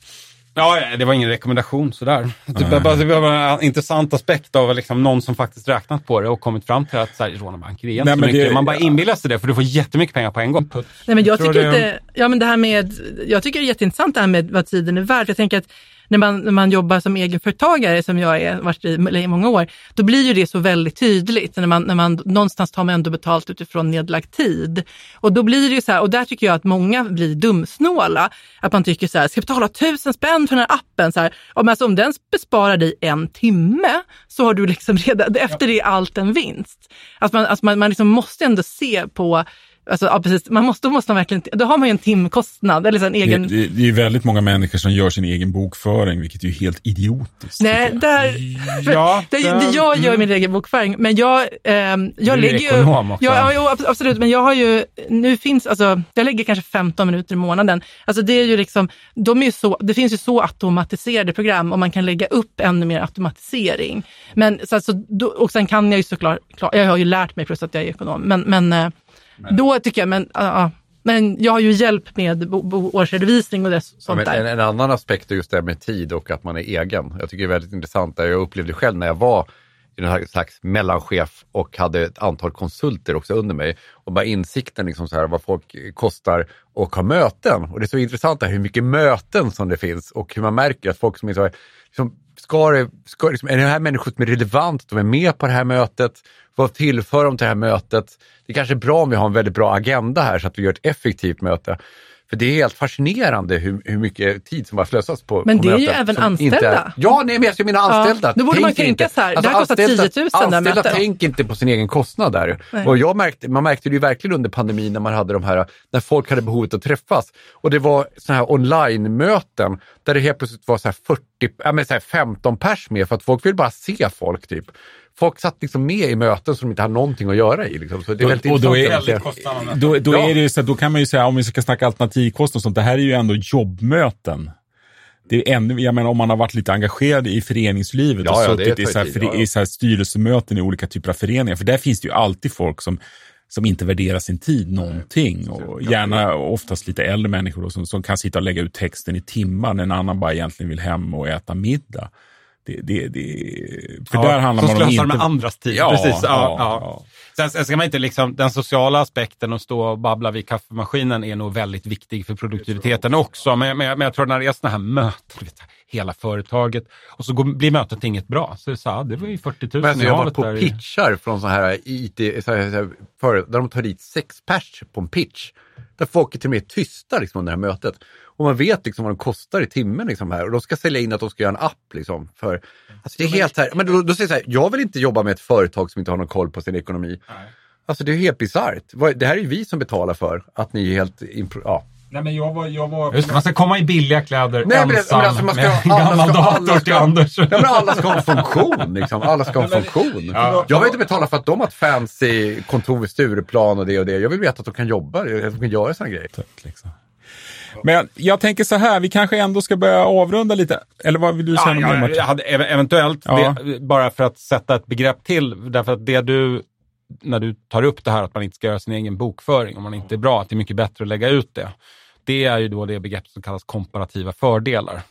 Ja, det var ingen rekommendation sådär. Det, bara, det var en intressant aspekt av liksom någon som faktiskt räknat på det och kommit fram till att så här, råna banker är inte så mycket. det- Man bara inbillar sig det för du får jättemycket pengar på en gång. Nej, men jag Tror tycker det- inte, ja men det här med, jag tycker det är jätteintressant det här med vad tiden är värd. Jag tänker att när man, när man jobbar som egenföretagare, som jag är, varit i i många år, då blir ju det så väldigt tydligt. När man, när man, någonstans tar man ändå betalt utifrån nedlagd tid. Och då blir det ju så här, och där tycker jag att många blir dumsnåla. Att man tycker så här, ska jag betala tusen spänn för den här appen? Så här, ja, alltså, om den besparar dig en timme så har du liksom redan, efter det är allt en vinst. Att man, alltså man, man liksom måste ändå se på Alltså, ja, precis. Man måste, då, måste man verkligen, då har man ju en timkostnad. Eller så en egen... Det, det, det är väldigt många människor som gör sin egen bokföring, vilket är ju helt idiotiskt. Nej, jag. där, Ja, det, det- det, jag gör min egen bokföring, men jag, ehm, jag är lägger ju... ekonom också. Ja, ja, absolut, men jag har ju, nu finns, alltså, jag lägger kanske 15 minuter i månaden. Alltså det är ju liksom, de är ju så, det finns ju så automatiserade program och man kan lägga upp ännu mer automatisering. Men, så alltså, då, och sen kan jag ju såklart, klar, jag har ju lärt mig plus att jag är ekonom, men, men, då tycker jag, men, ja, ja. men jag har ju hjälp med årsredovisning och det, Ja, sånt men där. en, en annan aspekt är just det här med tid och att man är egen. Jag tycker det är väldigt intressant. Jag upplevde själv när jag var i den här slags mellanchef och hade ett antal konsulter också under mig. Och bara insikten liksom så här, vad folk kostar och ha möten. Och det är så intressant där, hur mycket möten som det finns och hur man märker att folk som är så här, liksom, ska det, ska, liksom, är det här människor som är relevant, de är med på det här mötet, vad tillför de till det här mötet? Det är kanske är bra om vi har en väldigt bra agenda här så att vi gör ett effektivt möte. För det är helt fascinerande hur, hur mycket tid som bara slösas på Men på det är ju möten även anställda. är- Ja, nej, men jag ska mina anställda. då borde man tänka inte- så här, det här kostar anställda- 10 000 det här Anställda mötet. tänker inte på sin egen kostnad där. Nej. Och jag märkte, man märkte det ju verkligen under pandemin när man hade de här, när folk hade behovet att träffas. Och det var sådana här online-möten där det helt plötsligt var så här 40, ja, men så här 15 pers med för att folk vill bara se folk typ. Folk satt liksom med i möten som de inte hade någonting att göra i. Liksom. Så det är Och- väldigt och då är- se. Då, då, Ja. är det ju så, då kan man ju säga, om vi ska snacka alternativkostnader och sånt, det här är ju ändå jobbmöten. Det är ännu, jag menar om man har varit lite engagerad i föreningslivet Ja, och ja, suttit i, så här, tid, ja. i så här styrelsemöten i olika typer av föreningar. För där finns det ju alltid folk som, som inte värderar sin tid någonting. Och gärna oftast lite äldre människor då, som, som kan sitta och lägga ut texten i timmar när en annan bara egentligen vill hem och äta middag. Det, det, det, för där handlar som man om slösar inte... med andras tid. Ja, Precis. Ja, ja, ja. ja. Sen, ska man inte liksom, den sociala aspekten och stå och babbla vid kaffemaskinen är nog väldigt viktig för produktiviteten också. Men, men, men jag tror när det är sådana här möten, du vet, hela företaget, och så går, blir mötet inget bra. Så det, är så, här, det var ju 40 000 Men alltså i jag har varit på pitchar från så här IT, så här, så här, för, där de tar dit sex pers på en pitch. Där folk är till och med tysta liksom, under det här mötet. Och man vet liksom vad de kostar i timmen liksom, här. Och de ska sälja in att de ska göra en app. Liksom, för, alltså, det är helt här, men då, då säger jag så här, jag vill inte jobba med ett företag som inte har någon koll på sin ekonomi. Alltså det är helt bisarrt. Det här är ju vi som betalar för att ni är helt... Ja. Nej, men jag var, jag var... Just man ska komma i billiga kläder Nej, ensam men alltså, man ska- med en alla gammal ska- dator till ska- Anders. Ja, men alla ska ha en funktion. Liksom. Alla ska ha en funktion. Jag vill inte betala för att de har ett fancy kontor vid Stureplan och det och det. Jag vill veta att de kan jobba, att de kan göra sådana grejer. Liksom. Men jag tänker så här, vi kanske ändå ska börja avrunda lite. Eller vad vill du säga Ja, ja, Martin? jag hade, ev- eventuellt, Ja. det, bara för att sätta ett begrepp till. Därför att det du, när du tar upp det här att man inte ska göra sin egen bokföring, om man inte är bra, att det är mycket bättre att lägga ut det. Det är ju då det begrepp som kallas komparativa fördelar.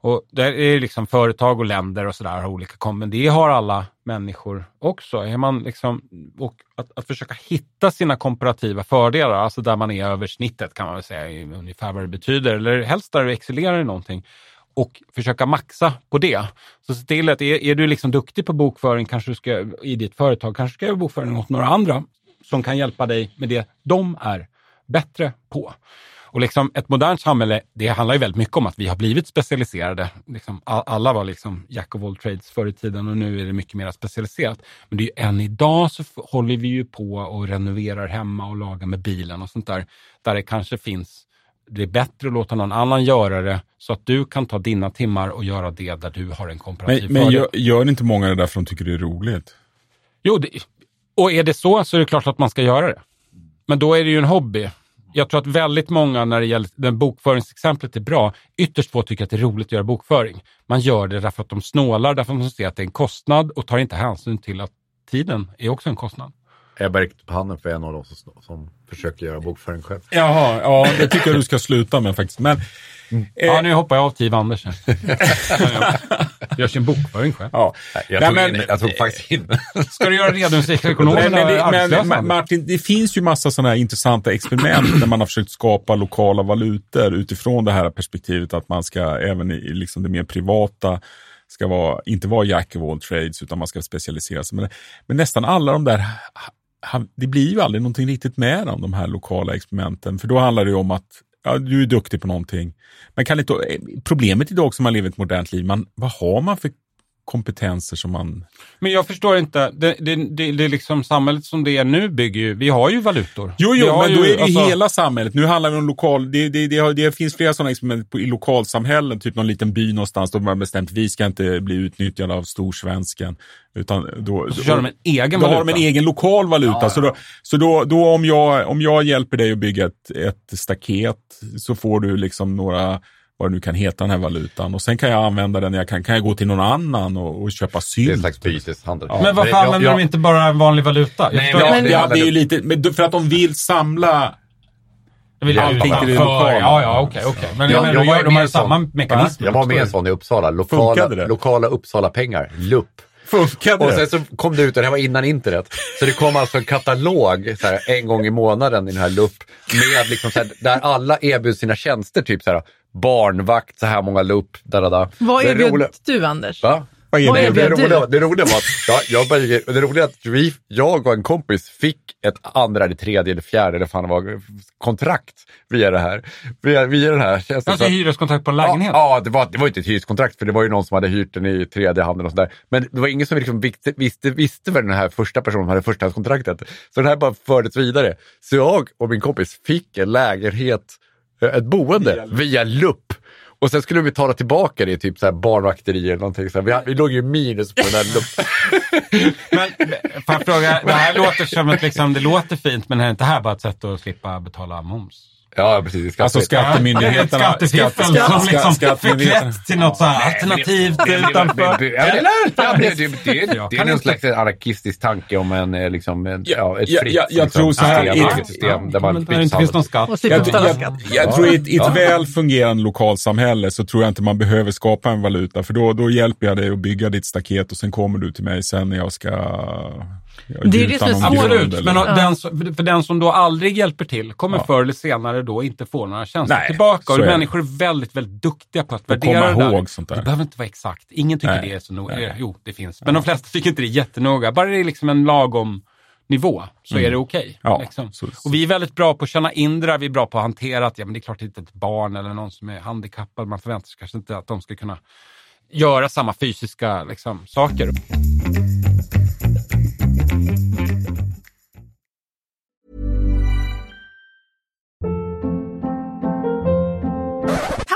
Och där är liksom företag och länder och sådär har olika kom, men det har alla människor också. Är man liksom, och att, att försöka hitta sina komparativa fördelar, alltså där man är över snittet kan man väl säga, ungefär vad det betyder, eller helst där du excellerar i någonting och försöka maxa på det. Så se till att är, är du liksom duktig på bokföring kanske du ska, i ditt företag, kanske ska göra bokföring åt några andra som kan hjälpa dig med det de är bättre på. Och liksom ett modernt samhälle, det handlar ju väldigt mycket om att vi har blivit specialiserade. Liksom, all- alla var liksom jack of all trades förr i tiden och nu är det mycket mer specialiserat. Men det är ju än idag så håller vi ju på och renoverar hemma och lagar med bilen och sånt där. Där det kanske finns, det är bättre att låta någon annan göra det så att du kan ta dina timmar och göra det där du har en komparativ Men, men gör, gör inte många det där för de tycker det är roligt? Jo, det, och är det så så är det klart att man ska göra det. Men då är det ju en hobby. Jag tror att väldigt många när det gäller, den bokföringsexemplet är bra, ytterst få tycker att det är roligt att göra bokföring. Man gör det därför att de snålar, därför att de ser att det är en kostnad och tar inte hänsyn till att tiden är också en kostnad. Ebba räckte på handen för en av dem som, som försöker göra bokföring själv. Jaha, ja, det tycker jag du ska sluta med faktiskt. Men, Ja, nu hoppar jag av Tiv Anders här. Gör sin bokföring själv. ja. Jag Nej, tog, men- in, jag tog faktiskt in. Ska du göra redovisningsekonomerna arbetslösa? men Ma- Martin, det finns ju massa sådana här intressanta experiment där man har försökt skapa lokala valutor utifrån det här perspektivet att man ska även i i liksom det mer privata ska vara, inte vara jack of all trades utan man ska specialisera sig. Men, men nästan alla de där, det blir ju aldrig någonting riktigt med om de här lokala experimenten. För då handlar det ju om att ja, du är duktig på någonting. Men kan inte, problemet idag som man lever ett modernt liv, man, vad har man för kompetenser som man... Men jag förstår inte, det, det, det, det är liksom samhället som det är nu bygger ju, vi har ju valutor. Jo, jo, men då är det ju alltså- hela samhället. Nu handlar det om lokal... Det, det, det, det finns flera sådana experiment på, i lokalsamhällen, typ någon liten by någonstans, då man bestämt vi ska inte bli utnyttjade av storsvensken. Utan då, Så kör de en egen då valuta. har de en egen lokal valuta. Så, då, så då, då om, jag, om jag hjälper dig att bygga ett, ett staket så får du liksom några vad det nu kan heta den här valutan. Och sen kan jag använda den, jag kan, kan jag gå till någon annan och, och köpa sylt. Det är en slags byteshandel. Men varför använder de inte bara en vanlig valuta? Jag Nej, men-. Ja, det är ju lite, men för att de vill samla Jag vill allting utanför. till det lokala. Ja, ja, okej, okej. Men Ja, jag jag de var de har samma mekanism. Jag var med en sån i Uppsala. Lokala, det? lokala Uppsala-pengar, LUP. Funkade Och det? sen så kom det ut, och det här var innan internet, så det kom alltså en katalog så här, en gång i månaden i den här LUP med liksom så här, där alla erbjöd sina tjänster, typ så här barnvakt, så här många LUP, da, da, da. Vad Det erbjöd roliga- du, Anders? Va? Vad är det? Det, roliga, det roliga var att ja, jag det roliga att vi, jag och en kompis fick ett andra, eller tredje eller fjärde eller fan var, kontrakt via det här. Via, via den här tjänsten. Alltså hyreskontrakt på en lägenhet? Ja, ja det, var, det var inte ett hyreskontrakt för det var ju någon som hade hyrt den i tredje handen och sådär. Men det var ingen som liksom visste, visste, visste vad den här första personen hade förstahandskontraktet. Så den här bara fördes vidare. Så jag och min kompis fick en lägenhet, ett boende via LUP. Och sen skulle vi betala tillbaka det i typ så här barnvakteri eller någonting. Så vi, vi låg ju minus på den här LUP. Men får jag fråga, det här låter som ett liksom, det låter fint men är inte det här bara ett sätt att slippa betala moms? Ja, precis. Alltså Skatt- skattemyndigheterna... Ett skattefiffel skatt- som skatt- liksom förklätt till något så här alternativt utanför. Det- Eller? Det, Jag är kan någon slags anarkistisk tanke om en, eh, liksom, en, Ja, ett fritt ja, jag liksom, tror så här, system, där man inte finns någon skatt. Jag, jag, jag tror i ett, i ett väl fungerande lokalsamhälle så tror jag inte man behöver skapa en valuta. För då, då hjälper jag dig att bygga ditt staket och sen kommer du till mig sen när jag ska jag Det är det som är svårt. Absolut, eller- men den, som- för den som då aldrig hjälper till kommer Ja. förr eller senare då inte få några tjänster Nej, tillbaka. Och är det. människor är väldigt, väldigt duktiga på att värdera komma det där. ihåg sånt där. Det behöver inte vara exakt. Ingen tycker Nej. det är så noga. Nej. Jo, det finns. Men de flesta tycker inte det är jättenoga. Bara det är liksom en lagom nivå så är det okej. Mm. Ja, liksom. så- Och vi är väldigt bra på att känna in det där. Vi är bra på att hantera att ja, men det är klart att ett barn eller någon som är handikappad, man förväntar sig kanske inte att de ska kunna göra samma fysiska liksom, saker.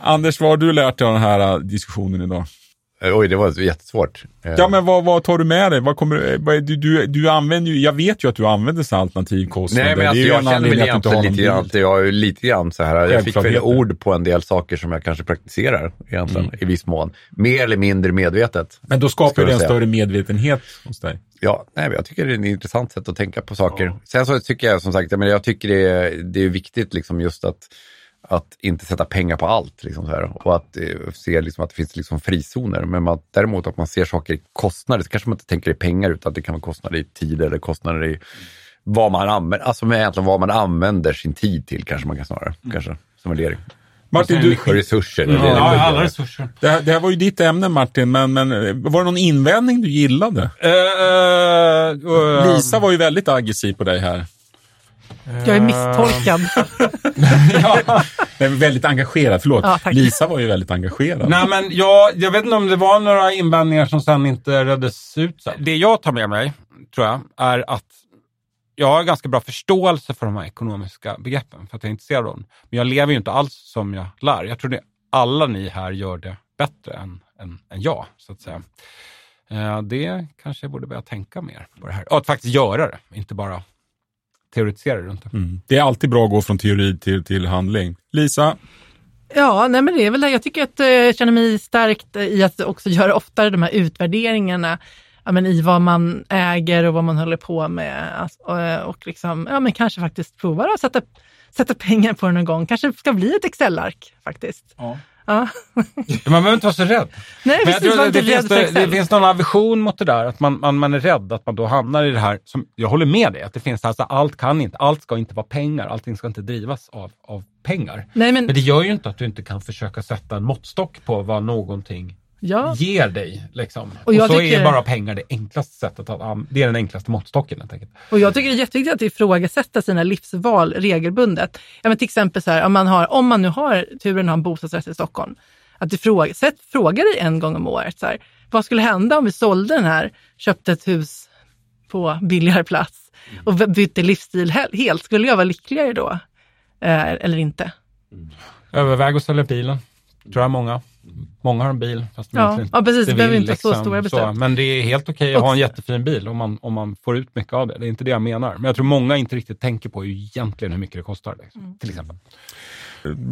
Anders, vad har du lärt dig av den här äh, diskussionen idag? Eh, Oj, det var jättesvårt. Eh, Ja, men vad, vad tar du med dig? Vad kommer, vad, du, du, du använder ju, jag vet ju att du använder så här alternativkostnader. Nej, men alltså, jag känner väl egentligen lite grann, jag är lite grann så här, jag fick väl ord på en del saker som jag kanske praktiserar egentligen Mm. i viss mån. Mer eller mindre medvetet. Men då skapar det en större medvetenhet hos dig. Ja, nej, jag tycker det är ett intressant sätt att tänka på saker. Sen så tycker jag som sagt, jag, menar, jag tycker det är, det är viktigt liksom just att, att inte sätta pengar på allt. Liksom så här, och att eh, se liksom, att det finns liksom frizoner. Men man, däremot att man ser saker i kostnader, så kanske man inte tänker i pengar utan det kan vara kostnader i tid eller kostnader i vad man använder, alltså med egentligen vad man använder sin tid till kanske man kan snarare, kanske, som värdering. Martin, du, Och resurser. är Ja, det det alla resurser. det, här, det här var ju ditt ämne Martin, men, men eh, var det någon invändning du gillade? Uh, uh, Lisa var ju väldigt aggressiv på dig här. Jag är misstolkad. Nej, men väldigt engagerad, förlåt. Ja. Lisa var ju väldigt engagerad. Nej, men jag, jag vet inte om det var några invändningar som sen inte reddes ut. sen. Det jag tar med mig, tror jag, är att jag har ganska bra förståelse för de här ekonomiska begreppen, för att jag är intresserad av dem. Men jag lever ju inte alls som jag lär. Jag tror att alla ni här gör det bättre än, än, än jag, så att säga. Eh, det kanske jag borde börja tänka mer på det här. Och att faktiskt göra det, inte bara teoretisera runt det. Mm. Det är alltid bra att gå från teori till, till handling. Lisa, Ja, nej men det är väl det. Jag tycker att eh, jag känner mig stärkt eh, i att också göra oftare de här utvärderingarna ja, men i vad man äger och vad man håller på med. Alltså, och, och liksom, ja, men kanske faktiskt prova att sätta, sätta pengar på det någon gång. Kanske ska bli ett Excel-ark faktiskt. Ja. Ja. Man behöver inte vara så rädd. Nej, Men jag precis, inte det, finns, det, det finns någon aversion mot det där, att man, man, man är rädd att man då hamnar i det här, som jag håller med dig, att det finns alltså, allt kan inte, allt ska inte vara pengar, allting ska inte drivas av, av pengar. Nej, men, Men det gör ju inte att du inte kan försöka sätta en måttstock på vad någonting ja. ger dig. Liksom. Och, Och så tycker- är bara pengar det enklaste sättet att det är den enklaste måttstocken helt enkelt. Och jag tycker det är jätteviktigt att ifrågasätta sina livsval regelbundet. Ja, men till exempel så här, om, man har, om man nu har turen att ha en bostadsrätt i Stockholm, att ifrågasätt, fråga dig en gång om året, så här, vad skulle hända om vi sålde den här, köpte ett hus på billigare plats och bytte livsstil he- helt? Skulle jag vara lyckligare då? Eh, eller inte? Överväg att sälja bilen, tror jag många. Många har en bil, fast de Ja, egentligen ja, precis. Det inte behöver inte vara så stora beslut. Men det är helt okej att ha en jättefin bil om man, om man får ut mycket av det. Det är inte det jag menar. Men jag tror många inte riktigt tänker på egentligen hur mycket det kostar. Liksom, Mm. Till exempel.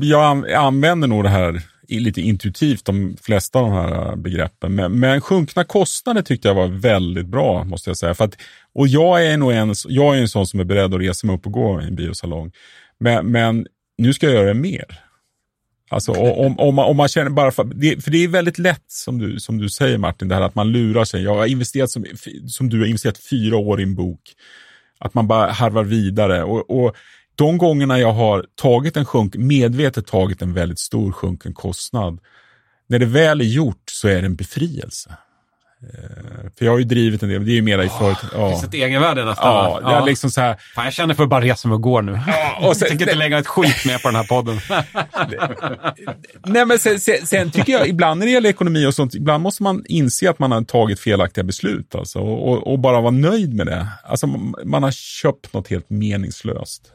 jag an- jag använder nog det här lite intuitivt, de flesta av de här äh, begreppen. Men, men sjunkna kostnader tyckte jag var väldigt bra, måste jag säga. För att, och jag är nog en, jag är en sån som är beredd att resa mig upp och gå i en biosalong. Men, men nu ska jag göra det mer. Alltså om, om, man, om man känner bara för, det, för det är väldigt lätt som du, som du säger Martin, det här att man lurar sig. Jag har investerat som, som du har investerat fyra år i en bok. Att man bara harvar vidare. Och, och de gångerna jag har tagit en sjunk, medvetet tagit en väldigt stor sjunken kostnad, när det väl är gjort så är det en befrielse. Eh, För jag har ju drivit en del, det är ju mera i företag. Det Ja. finns ett egenvärde nästan. Ja, det är liksom så här, Fan, jag känner för att bara resa mig och gå nu. och jag sen- tänker inte lägga ett skit med på den här podden. Nej, men sen, sen, sen tycker jag, ibland när det gäller ekonomi och sånt, ibland måste man inse att man har tagit felaktiga beslut alltså, och, och, och bara vara nöjd med det. Alltså, man har köpt något helt meningslöst.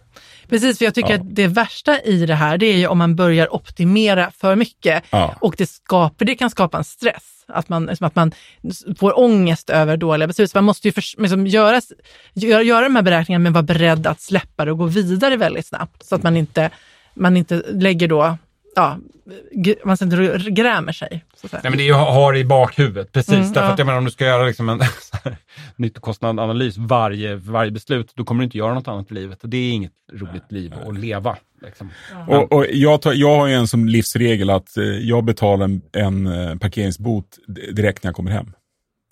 Precis, för jag tycker Ja. att det värsta i det här, det är ju om man börjar optimera för mycket Ja. och det, skapar, det kan skapa en stress. Att man, som att man får ångest över dåliga beslut. Så man måste ju för, liksom göra, göra, göra de här beräkningarna men vara beredd att släppa det och gå vidare väldigt snabbt. Så att man inte, man inte lägger då, ja, man inte grämer sig. Så att säga. Nej, men det är ju att ha det i bakhuvudet, precis. Mm, Därför ja. att jag menar, om du ska göra liksom en nyttokostnadanalys varje, varje beslut, då kommer du inte göra något annat i livet. Och det är inget roligt liv att leva. Liksom. Och, och jag, tar, jag har ju en som livsregel att eh, jag betalar en, en eh, parkeringsbot direkt när jag kommer hem.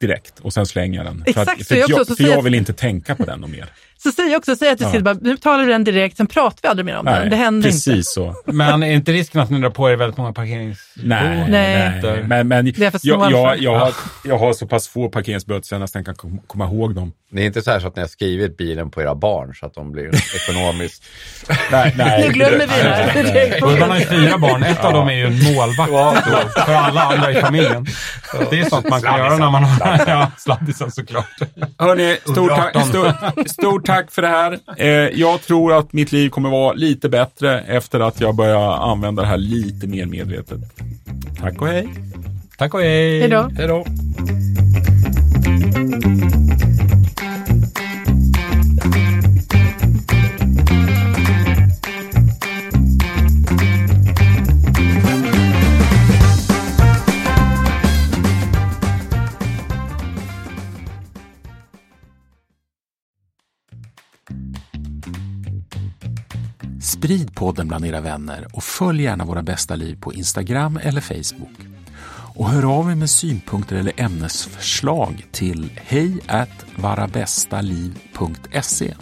Direkt. Och sen slänger jag den. Exakt, för att, så för jag jag, också, för jag att- vill inte tänka på den och mer. Så säg också, säg att du Ja. ska bara, nu betalar du den direkt, sen pratar vi aldrig mer om den. Det händer precis inte. så. Men är inte risken att ni drar på er väldigt många parkerings... Nej, Nej. nej. Men, men Det är för jag, jag, jag, har, jag har så pass få parkeringsböter så jag nästan kan kom- komma ihåg dem. Det är inte så här så att ni har skrivit bilen på era barn så att de blir ekonomiskt... Nej, nej. Nu glömmer vi det här. Urban har ju fyra barn, ett av dem är ju en målvakt då, för alla andra i familjen. Det är sånt man kan göra när man har... Ja, sladdisen såklart. Hörni, stort tack, stort, stort tack för det här. Eh, jag tror att mitt liv kommer vara lite bättre efter att jag börjar använda det här lite mer medvetet. Tack och hej. Tack och hej! Hej då. Hej då. Sprid podden bland era vänner och följ gärna Våra bästa liv på Instagram eller Facebook. Och hör av er med synpunkter eller ämnesförslag till hej varabästaliv.se